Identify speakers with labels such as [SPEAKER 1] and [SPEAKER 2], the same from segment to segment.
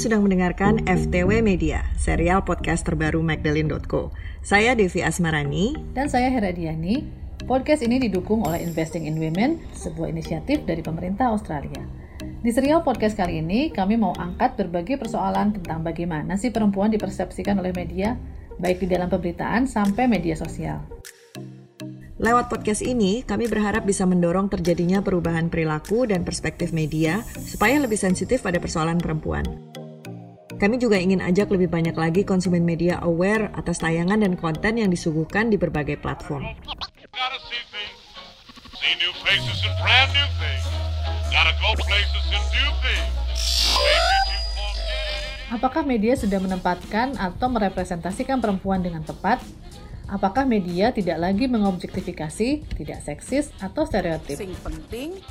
[SPEAKER 1] sedang mendengarkan FTW Media, serial podcast terbaru Magdalene.co. Saya Devi Asmarani.
[SPEAKER 2] Dan saya Hera Diani. Podcast ini didukung oleh Investing in Women, sebuah inisiatif dari pemerintah Australia. Di serial podcast kali ini, kami mau angkat berbagai persoalan tentang bagaimana sih perempuan dipersepsikan oleh media, baik di dalam pemberitaan sampai media sosial.
[SPEAKER 1] Lewat podcast ini, kami berharap bisa mendorong terjadinya perubahan perilaku dan perspektif media supaya lebih sensitif pada persoalan perempuan. Kami juga ingin ajak lebih banyak lagi konsumen media aware atas tayangan dan konten yang disuguhkan di berbagai platform.
[SPEAKER 2] Apakah media sudah menempatkan atau merepresentasikan perempuan dengan tepat Apakah media tidak lagi mengobjektifikasi, tidak seksis, atau stereotip?
[SPEAKER 3] Sing penting,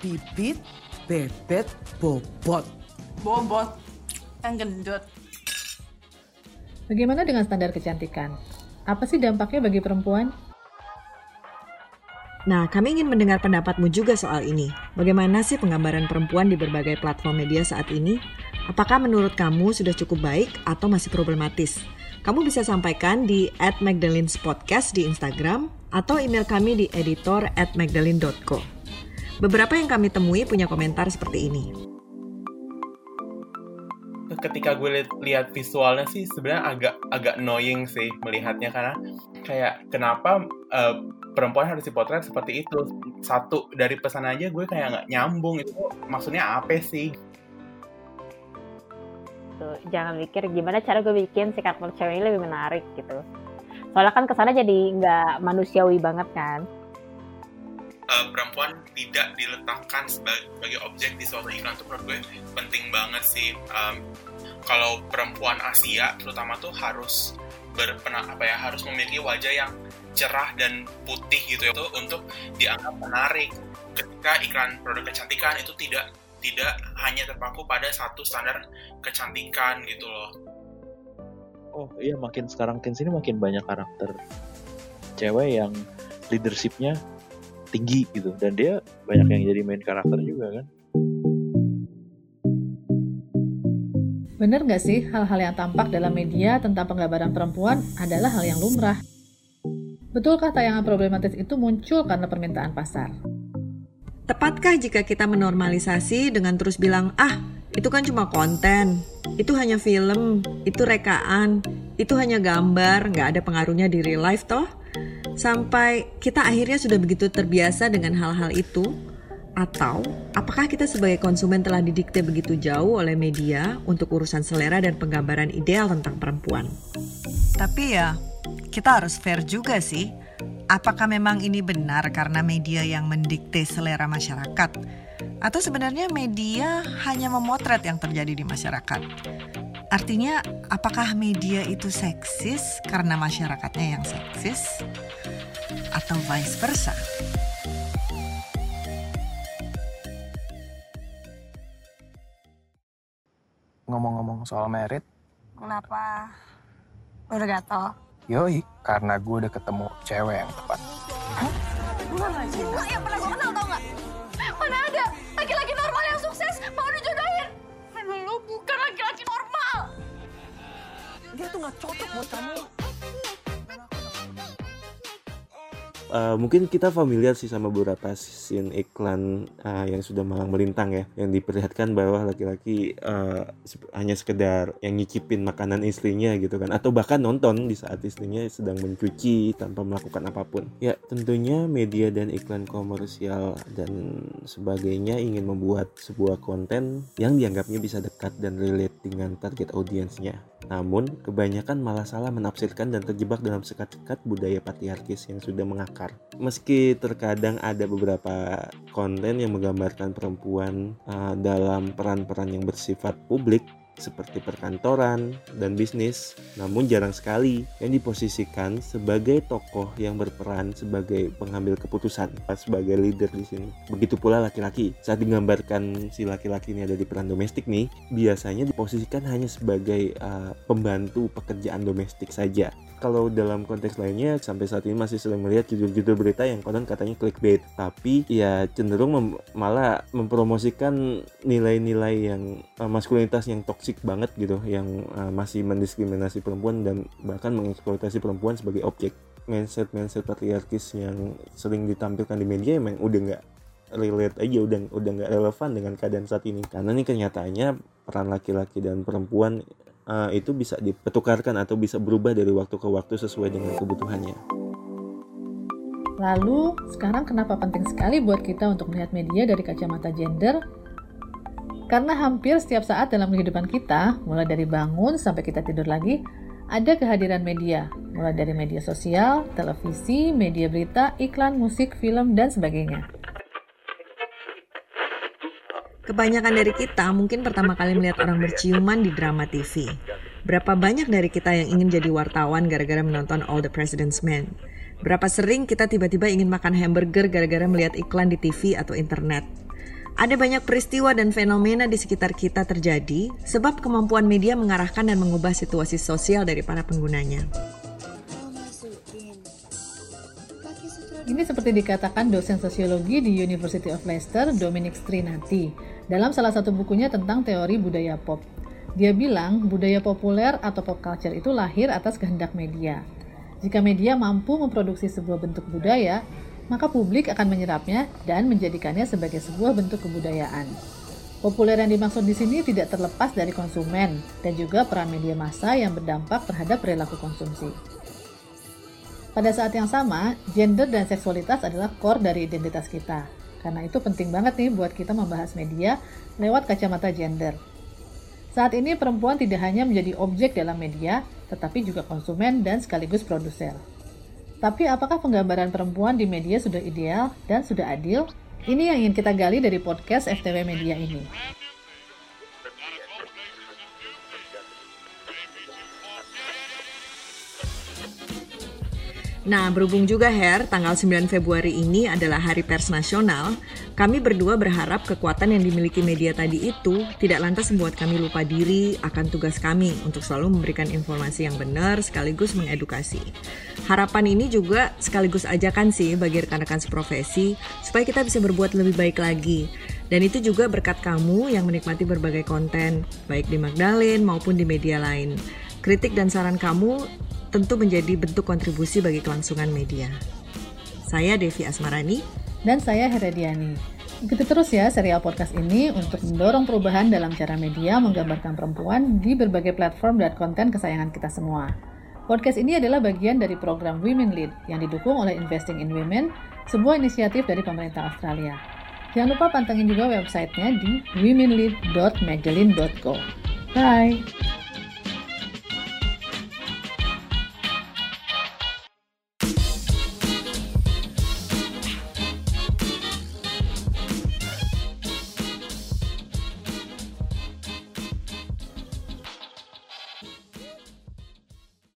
[SPEAKER 3] bibit, bebet, bobot. Bobot, yang gendut.
[SPEAKER 2] Bagaimana dengan standar kecantikan? Apa sih dampaknya bagi perempuan?
[SPEAKER 1] Nah, kami ingin mendengar pendapatmu juga soal ini. Bagaimana sih penggambaran perempuan di berbagai platform media saat ini? Apakah menurut kamu sudah cukup baik atau masih problematis? Kamu bisa sampaikan di at Magdalene's Podcast di Instagram atau email kami di editor at magdalene.co. Beberapa yang kami temui punya komentar seperti ini.
[SPEAKER 4] Ketika gue lihat, lihat visualnya sih sebenarnya agak agak annoying sih melihatnya karena kayak kenapa uh, perempuan harus dipotret seperti itu. Satu dari pesan aja gue kayak nggak nyambung. Itu maksudnya apa sih?
[SPEAKER 5] Gitu. Jangan mikir gimana cara gue bikin si karakter cewek ini lebih menarik gitu. Soalnya kan ke sana jadi nggak manusiawi banget kan
[SPEAKER 4] uh, perempuan tidak diletakkan sebagai objek di suatu iklan tuh menurut gue penting banget sih. Um, kalau perempuan Asia terutama tuh harus berpena apa ya harus memiliki wajah yang cerah dan putih gitu ya. Tuh untuk dianggap menarik. Ketika iklan produk kecantikan itu tidak tidak hanya terpaku pada satu standar kecantikan gitu loh.
[SPEAKER 6] Oh iya makin sekarang makin sini makin banyak karakter cewek yang leadershipnya tinggi gitu dan dia banyak yang jadi main karakter juga kan.
[SPEAKER 2] Bener nggak sih hal-hal yang tampak dalam media tentang penggambaran perempuan adalah hal yang lumrah? Betulkah tayangan problematis itu muncul karena permintaan pasar?
[SPEAKER 1] Tepatkah jika kita menormalisasi dengan terus bilang, ah itu kan cuma konten, itu hanya film, itu rekaan, itu hanya gambar, nggak ada pengaruhnya di real life toh? Sampai kita akhirnya sudah begitu terbiasa dengan hal-hal itu? Atau apakah kita sebagai konsumen telah didikte begitu jauh oleh media untuk urusan selera dan penggambaran ideal tentang perempuan? Tapi ya, kita harus fair juga sih Apakah memang ini benar karena media yang mendikte selera masyarakat? Atau sebenarnya media hanya memotret yang terjadi di masyarakat? Artinya, apakah media itu seksis karena masyarakatnya yang seksis? Atau vice versa?
[SPEAKER 7] Ngomong-ngomong soal merit.
[SPEAKER 8] Kenapa? Udah gatel?
[SPEAKER 7] Yoi, karena gue udah ketemu cewek yang tepat.
[SPEAKER 8] Hah? Enggak yang pernah gue kenal tau gak? Mana ada
[SPEAKER 7] Dia tuh gak cocok buat kamu.
[SPEAKER 6] Uh, mungkin kita familiar sih sama beberapa scene iklan uh, yang sudah malang melintang ya. Yang diperlihatkan bahwa laki-laki uh, hanya sekedar yang nyicipin makanan istrinya gitu kan. Atau bahkan nonton di saat istrinya sedang mencuci tanpa melakukan apa pun. Ya tentunya media dan iklan komersial dan sebagainya ingin membuat sebuah konten yang dianggapnya bisa dekat dan relate dengan target audiensnya. Namun, kebanyakan malah salah menafsirkan dan terjebak dalam sekat-sekat budaya patriarkis yang sudah mengakar. Meski terkadang ada beberapa konten yang menggambarkan perempuan uh, dalam peran-peran yang bersifat publik, seperti perkantoran dan bisnis, namun jarang sekali yang diposisikan sebagai tokoh yang berperan sebagai pengambil keputusan, sebagai leader di sini. Begitu pula laki-laki. Saat digambarkan si laki-laki ini ada di peran domestik nih, biasanya diposisikan hanya sebagai uh, pembantu pekerjaan domestik saja kalau dalam konteks lainnya sampai saat ini masih sering melihat judul-judul berita yang konon katanya clickbait tapi ya cenderung mem malah mempromosikan nilai-nilai yang uh, maskulinitas yang toksik toxic banget gitu yang uh, masih mendiskriminasi perempuan dan bahkan mengeksploitasi perempuan sebagai objek mindset mindset patriarkis yang sering ditampilkan di media emang udah nggak relate aja udah udah nggak relevan dengan keadaan saat ini karena nih kenyataannya peran laki-laki dan perempuan uh, itu bisa dipertukarkan atau bisa berubah dari waktu ke waktu sesuai dengan kebutuhannya.
[SPEAKER 2] Lalu, sekarang kenapa penting sekali buat kita untuk melihat media dari kacamata gender? Karena hampir setiap saat dalam kehidupan kita, mulai dari bangun sampai kita tidur lagi, ada kehadiran media, mulai dari media sosial, televisi, media berita, iklan, musik, film, dan sebagainya.
[SPEAKER 1] Kebanyakan dari kita mungkin pertama kali melihat orang berciuman di drama TV. Berapa banyak dari kita yang ingin jadi wartawan gara-gara menonton All the President's Men? Berapa sering kita tiba-tiba ingin makan hamburger gara-gara melihat iklan di TV atau internet? Ada banyak peristiwa dan fenomena di sekitar kita terjadi sebab kemampuan media mengarahkan dan mengubah situasi sosial dari para penggunanya.
[SPEAKER 2] Ini seperti dikatakan dosen sosiologi di University of Leicester, Dominic Strinati, dalam salah satu bukunya tentang teori budaya pop. Dia bilang budaya populer atau pop culture itu lahir atas kehendak media. Jika media mampu memproduksi sebuah bentuk budaya, maka publik akan menyerapnya dan menjadikannya sebagai sebuah bentuk kebudayaan. Populer yang dimaksud di sini tidak terlepas dari konsumen dan juga peran media massa yang berdampak terhadap perilaku konsumsi. Pada saat yang sama, gender dan seksualitas adalah core dari identitas kita. Karena itu penting banget nih buat kita membahas media lewat kacamata gender. Saat ini perempuan tidak hanya menjadi objek dalam media, tetapi juga konsumen dan sekaligus produser. Tapi apakah penggambaran perempuan di media sudah ideal dan sudah adil? Ini yang ingin kita gali dari podcast FTW Media ini.
[SPEAKER 1] Nah, berhubung juga Her, tanggal 9 Februari ini adalah Hari Pers Nasional, kami berdua berharap kekuatan yang dimiliki media tadi itu tidak lantas membuat kami lupa diri akan tugas kami untuk selalu memberikan informasi yang benar sekaligus mengedukasi. Harapan ini juga sekaligus ajakan sih bagi rekan-rekan seprofesi supaya kita bisa berbuat lebih baik lagi. Dan itu juga berkat kamu yang menikmati berbagai konten, baik di Magdalene maupun di media lain. Kritik dan saran kamu tentu menjadi bentuk kontribusi bagi kelangsungan media. Saya Devi Asmarani.
[SPEAKER 2] Dan saya Herediani. Ikuti terus ya serial podcast ini untuk mendorong perubahan dalam cara media menggambarkan perempuan di berbagai platform dan konten kesayangan kita semua. Podcast ini adalah bagian dari program Women Lead yang didukung oleh Investing in Women, sebuah inisiatif dari pemerintah Australia. Jangan lupa pantengin juga websitenya di womenlead.magdalene.co. Bye!